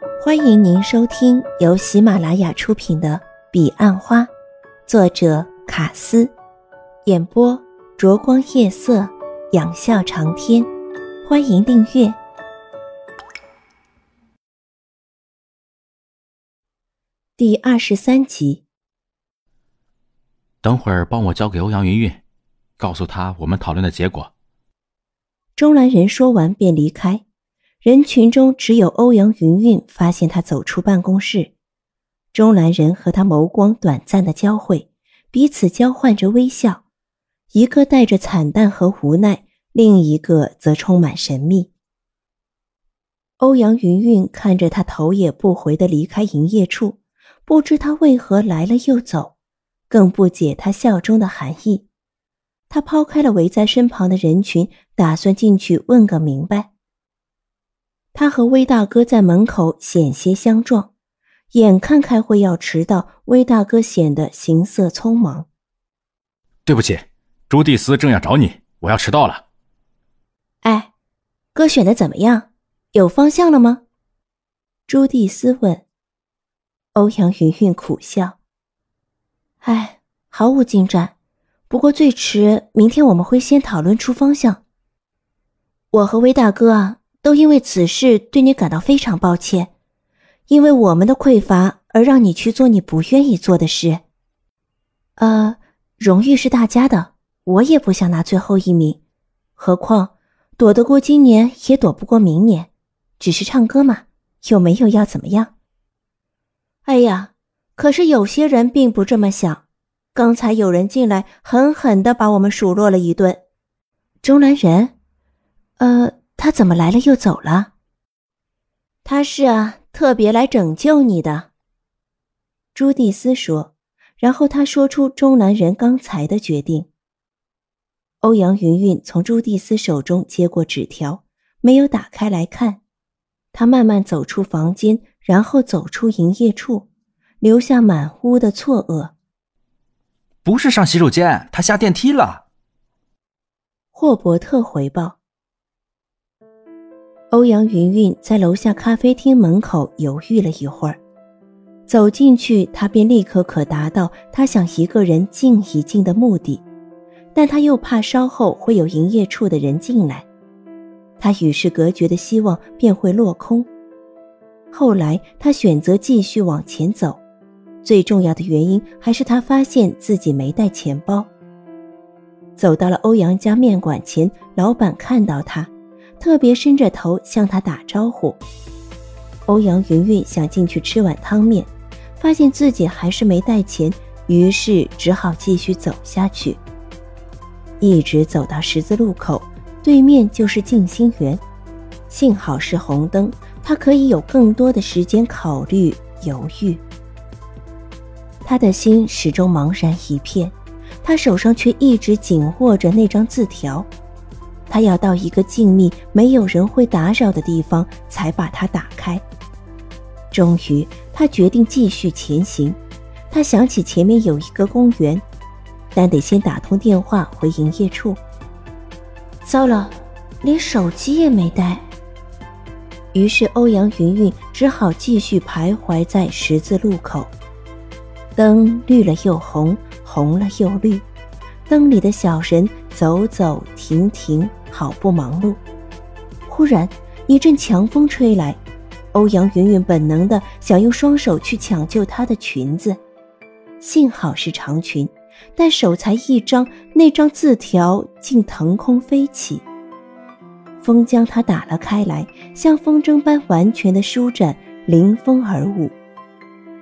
欢迎您收听由喜马拉雅出品的《彼岸花》，作者卡斯，演播灼光夜色，仰笑长天。欢迎订阅第二十三集。等会儿帮我交给欧阳云云，告诉他我们讨论的结果。钟兰人说完便离开。人群中只有欧阳云云发现他走出办公室，钟兰人和他眸光短暂的交汇，彼此交换着微笑，一个带着惨淡和无奈，另一个则充满神秘。欧阳云云看着他头也不回的离开营业处，不知他为何来了又走，更不解他笑中的含义。他抛开了围在身旁的人群，打算进去问个明白。他和威大哥在门口险些相撞，眼看开会要迟到，威大哥显得行色匆忙。对不起，朱蒂斯正要找你，我要迟到了。哎，哥选的怎么样？有方向了吗？朱蒂斯问。欧阳云云苦笑：“哎，毫无进展。不过最迟明天我们会先讨论出方向。我和威大哥啊。”都因为此事对你感到非常抱歉，因为我们的匮乏而让你去做你不愿意做的事。呃，荣誉是大家的，我也不想拿最后一名，何况躲得过今年也躲不过明年。只是唱歌嘛，又没有要怎么样。哎呀，可是有些人并不这么想。刚才有人进来，狠狠的把我们数落了一顿。钟兰人，呃。他怎么来了又走了？他是啊，特别来拯救你的。朱蒂斯说，然后他说出中南人刚才的决定。欧阳云云从朱蒂斯手中接过纸条，没有打开来看。他慢慢走出房间，然后走出营业处，留下满屋的错愕。不是上洗手间，他下电梯了。霍伯特回报。欧阳云云在楼下咖啡厅门口犹豫了一会儿，走进去，他便立刻可达到他想一个人静一静的目的，但他又怕稍后会有营业处的人进来，他与世隔绝的希望便会落空。后来他选择继续往前走，最重要的原因还是他发现自己没带钱包。走到了欧阳家面馆前，老板看到他。特别伸着头向他打招呼。欧阳云云想进去吃碗汤面，发现自己还是没带钱，于是只好继续走下去。一直走到十字路口，对面就是静心园。幸好是红灯，他可以有更多的时间考虑犹豫。他的心始终茫然一片，他手上却一直紧握着那张字条。他要到一个静谧、没有人会打扰的地方，才把它打开。终于，他决定继续前行。他想起前面有一个公园，但得先打通电话回营业处。糟了，连手机也没带。于是，欧阳云云只好继续徘徊在十字路口。灯绿了又红，红了又绿。灯里的小人走走停停。好不忙碌。忽然一阵强风吹来，欧阳云云本能的想用双手去抢救她的裙子，幸好是长裙，但手才一张，那张字条竟腾空飞起。风将它打了开来，像风筝般完全的舒展，凌风而舞。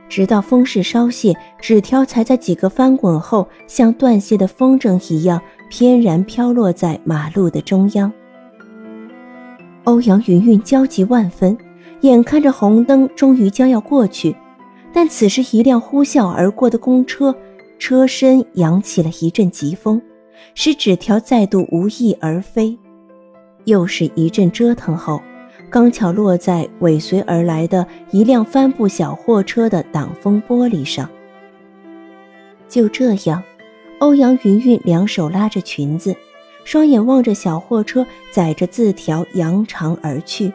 直到风势稍歇，纸条才在几个翻滚后，像断线的风筝一样。翩然飘落在马路的中央。欧阳云云焦急万分，眼看着红灯终于将要过去，但此时一辆呼啸而过的公车，车身扬起了一阵疾风，使纸条再度无翼而飞。又是一阵折腾后，刚巧落在尾随而来的一辆帆布小货车的挡风玻璃上。就这样。欧阳云云两手拉着裙子，双眼望着小货车载着字条扬长而去。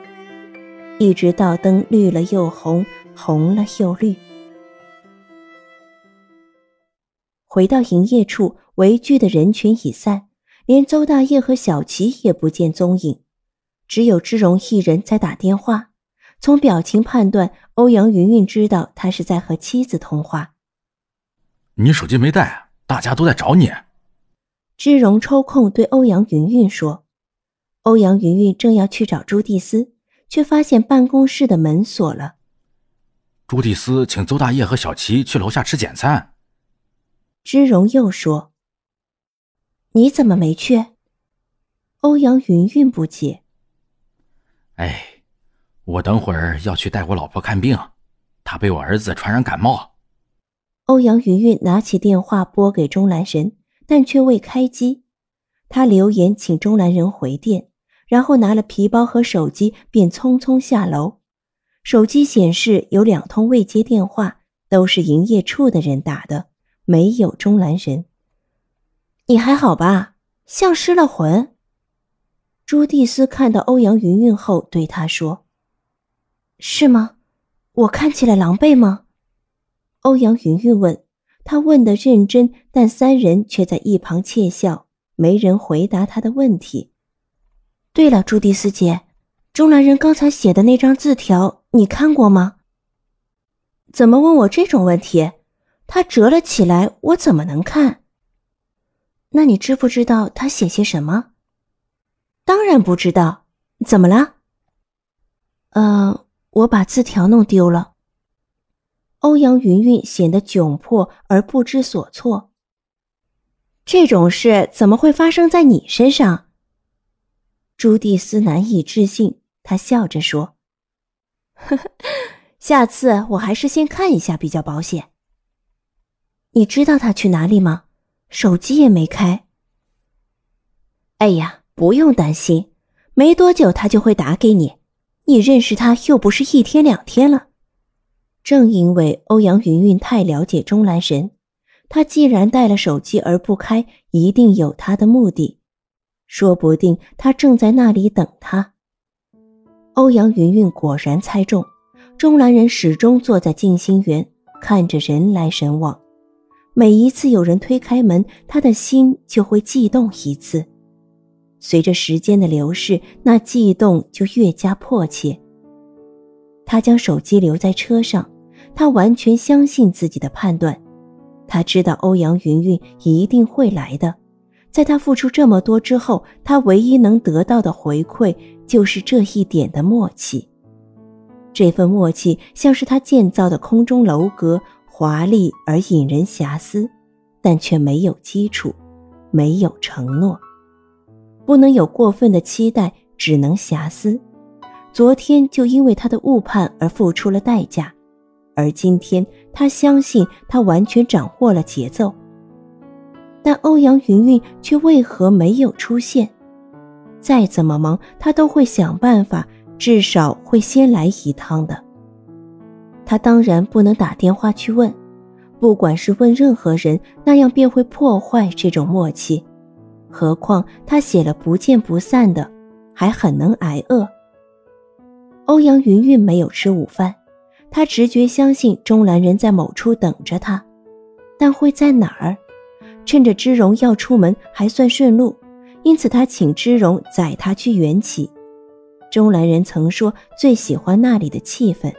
一直到灯绿了又红，红了又绿。回到营业处，围聚的人群已散，连邹大业和小齐也不见踪影，只有芝荣一人在打电话。从表情判断，欧阳云云知道他是在和妻子通话。你手机没带啊，大家都在找你。芝荣抽空对欧阳云云说：“欧阳云云正要去找朱蒂斯，却发现办公室的门锁了。朱蒂斯请邹大业和小齐去楼下吃简餐。”芝荣又说：“你怎么没去？”欧阳云云不解：“哎。”我等会儿要去带我老婆看病，她被我儿子传染感冒。欧阳云云拿起电话拨给钟兰人，但却未开机。他留言请钟兰人回电，然后拿了皮包和手机，便匆匆下楼。手机显示有两通未接电话，都是营业处的人打的，没有钟兰人。你还好吧？像失了魂。朱蒂斯看到欧阳云云后，对他说。是吗？我看起来狼狈吗？欧阳云云问。他问的认真，但三人却在一旁窃笑，没人回答他的问题。对了，朱迪斯姐，钟兰人刚才写的那张字条，你看过吗？怎么问我这种问题？他折了起来，我怎么能看？那你知不知道他写些什么？当然不知道。怎么了？呃。我把字条弄丢了。欧阳云云显得窘迫而不知所措。这种事怎么会发生在你身上？朱蒂斯难以置信，他笑着说：“呵呵，下次我还是先看一下比较保险。”你知道他去哪里吗？手机也没开。哎呀，不用担心，没多久他就会打给你。你认识他又不是一天两天了，正因为欧阳云云太了解钟兰神，他既然带了手机而不开，一定有他的目的，说不定他正在那里等他。欧阳云云果然猜中，钟兰人始终坐在静心园，看着人来人往，每一次有人推开门，他的心就会悸动一次。随着时间的流逝，那悸动就越加迫切。他将手机留在车上，他完全相信自己的判断。他知道欧阳云云一定会来的，在他付出这么多之后，他唯一能得到的回馈就是这一点的默契。这份默契像是他建造的空中楼阁，华丽而引人遐思，但却没有基础，没有承诺。不能有过分的期待，只能遐思。昨天就因为他的误判而付出了代价，而今天他相信他完全掌握了节奏。但欧阳云云却为何没有出现？再怎么忙，他都会想办法，至少会先来一趟的。他当然不能打电话去问，不管是问任何人，那样便会破坏这种默契。何况他写了不见不散的，还很能挨饿。欧阳云云没有吃午饭，他直觉相信钟兰人在某处等着他，但会在哪儿？趁着芝荣要出门还算顺路，因此他请芝荣载他去缘起。钟兰人曾说最喜欢那里的气氛。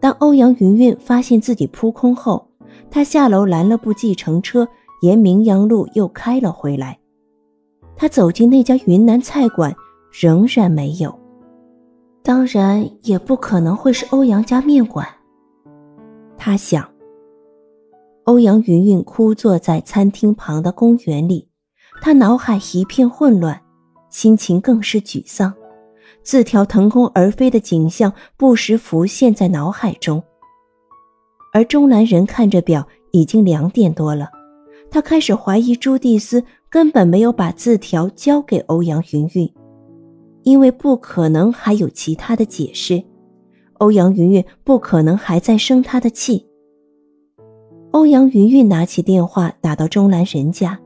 当欧阳云云发现自己扑空后，他下楼拦了部计程车。沿明阳路又开了回来，他走进那家云南菜馆，仍然没有。当然，也不可能会是欧阳家面馆。他想。欧阳云云枯坐在餐厅旁的公园里，他脑海一片混乱，心情更是沮丧。字条腾空而飞的景象不时浮现在脑海中。而钟兰人看着表，已经两点多了。他开始怀疑朱蒂斯根本没有把字条交给欧阳云云，因为不可能还有其他的解释。欧阳云云不可能还在生他的气。欧阳云云拿起电话打到钟兰人家，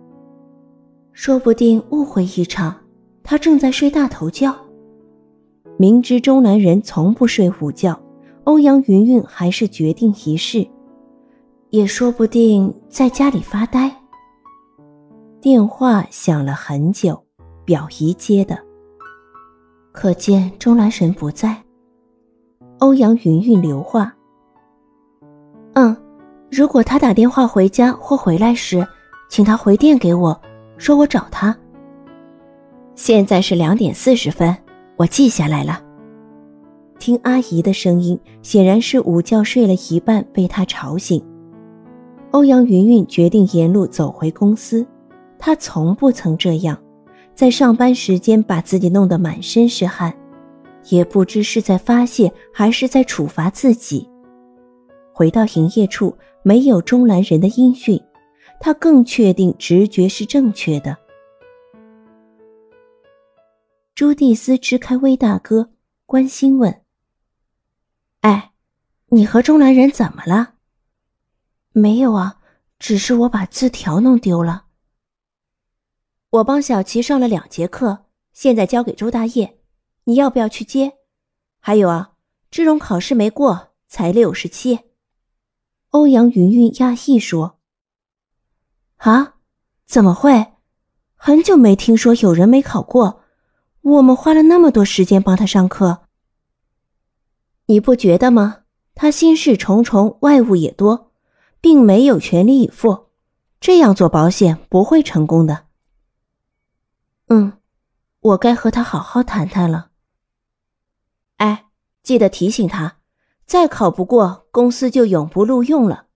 说不定误会一场，他正在睡大头觉。明知钟兰人从不睡午觉，欧阳云云还是决定一试，也说不定在家里发呆。电话响了很久，表姨接的，可见钟兰神不在。欧阳云云留话：“嗯，如果他打电话回家或回来时，请他回电给我，说我找他。”现在是两点四十分，我记下来了。听阿姨的声音，显然是午觉睡了一半被她吵醒。欧阳云云决定沿路走回公司，她从不曾这样，在上班时间把自己弄得满身是汗，也不知是在发泄还是在处罚自己。回到营业处，没有钟兰人的音讯，她更确定直觉是正确的。朱蒂斯支开威大哥，关心问：“哎，你和钟兰人怎么了？”“没有啊，只是我把字条弄丢了。”“我帮小琪上了两节课，现在交给周大业，你要不要去接？还有啊，志荣考试没过，才六十七。”欧阳云云讶异说：“啊，怎么会？很久没听说有人没考过。”我们花了那么多时间帮他上课，你不觉得吗？他心事重重，外物也多，并没有全力以赴，这样做保险不会成功的。嗯，我该和他好好谈谈了。哎，记得提醒他，再考不过，公司就永不录用了。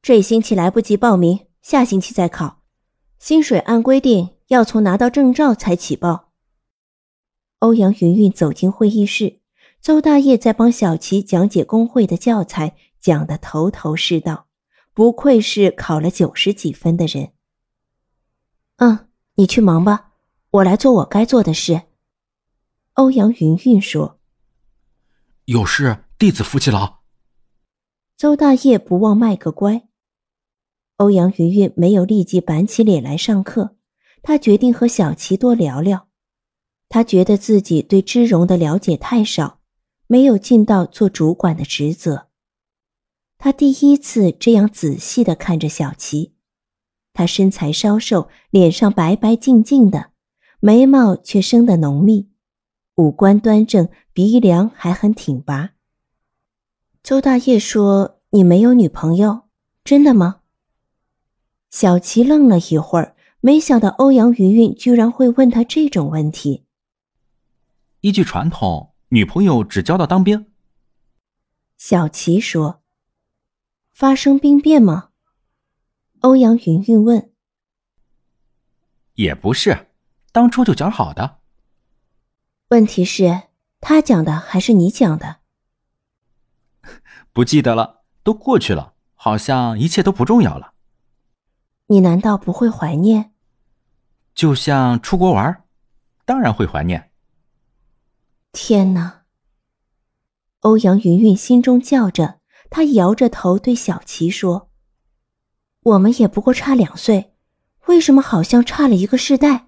这星期来不及报名，下星期再考，薪水按规定要从拿到证照才起报。欧阳云云走进会议室，邹大业在帮小琪讲解工会的教材，讲得头头是道，不愧是考了九十几分的人。嗯，你去忙吧，我来做我该做的事。欧阳云云说：“有事，弟子服其劳。”邹大业不忘卖个乖。欧阳云云没有立即板起脸来上课，他决定和小琪多聊聊。他觉得自己对芝荣的了解太少，没有尽到做主管的职责。他第一次这样仔细的看着小琪，她身材稍瘦，脸上白白净净的，眉毛却生得浓密，五官端正，鼻梁还很挺拔。周大业说：“你没有女朋友，真的吗？”小琪愣了一会儿，没想到欧阳云云居然会问他这种问题。依据传统，女朋友只交到当兵。小琪说：“发生兵变吗？”欧阳云云问。也不是，当初就讲好的。问题是，他讲的还是你讲的？不记得了，都过去了，好像一切都不重要了。你难道不会怀念？就像出国玩，当然会怀念。天哪！欧阳云云心中叫着，她摇着头对小琪说：“我们也不过差两岁，为什么好像差了一个世代？”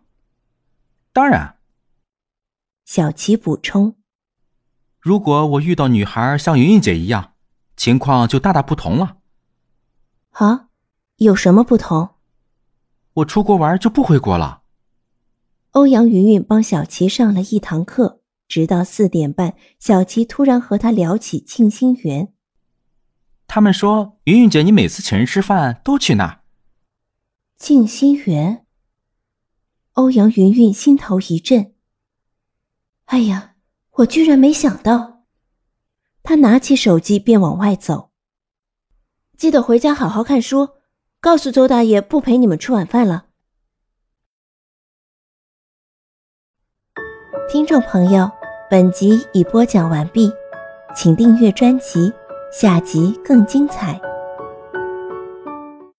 当然，小琪补充：“如果我遇到女孩像云云姐一样，情况就大大不同了。”啊，有什么不同？我出国玩就不回国了。欧阳云云帮小琪上了一堂课。直到四点半，小琪突然和他聊起庆心园。他们说：“云云姐，你每次请人吃饭都去那儿。”静心园。欧阳云云心头一震。哎呀，我居然没想到！他拿起手机便往外走。记得回家好好看书，告诉周大爷不陪你们吃晚饭了。听众朋友。本集已播讲完毕，请订阅专辑，下集更精彩。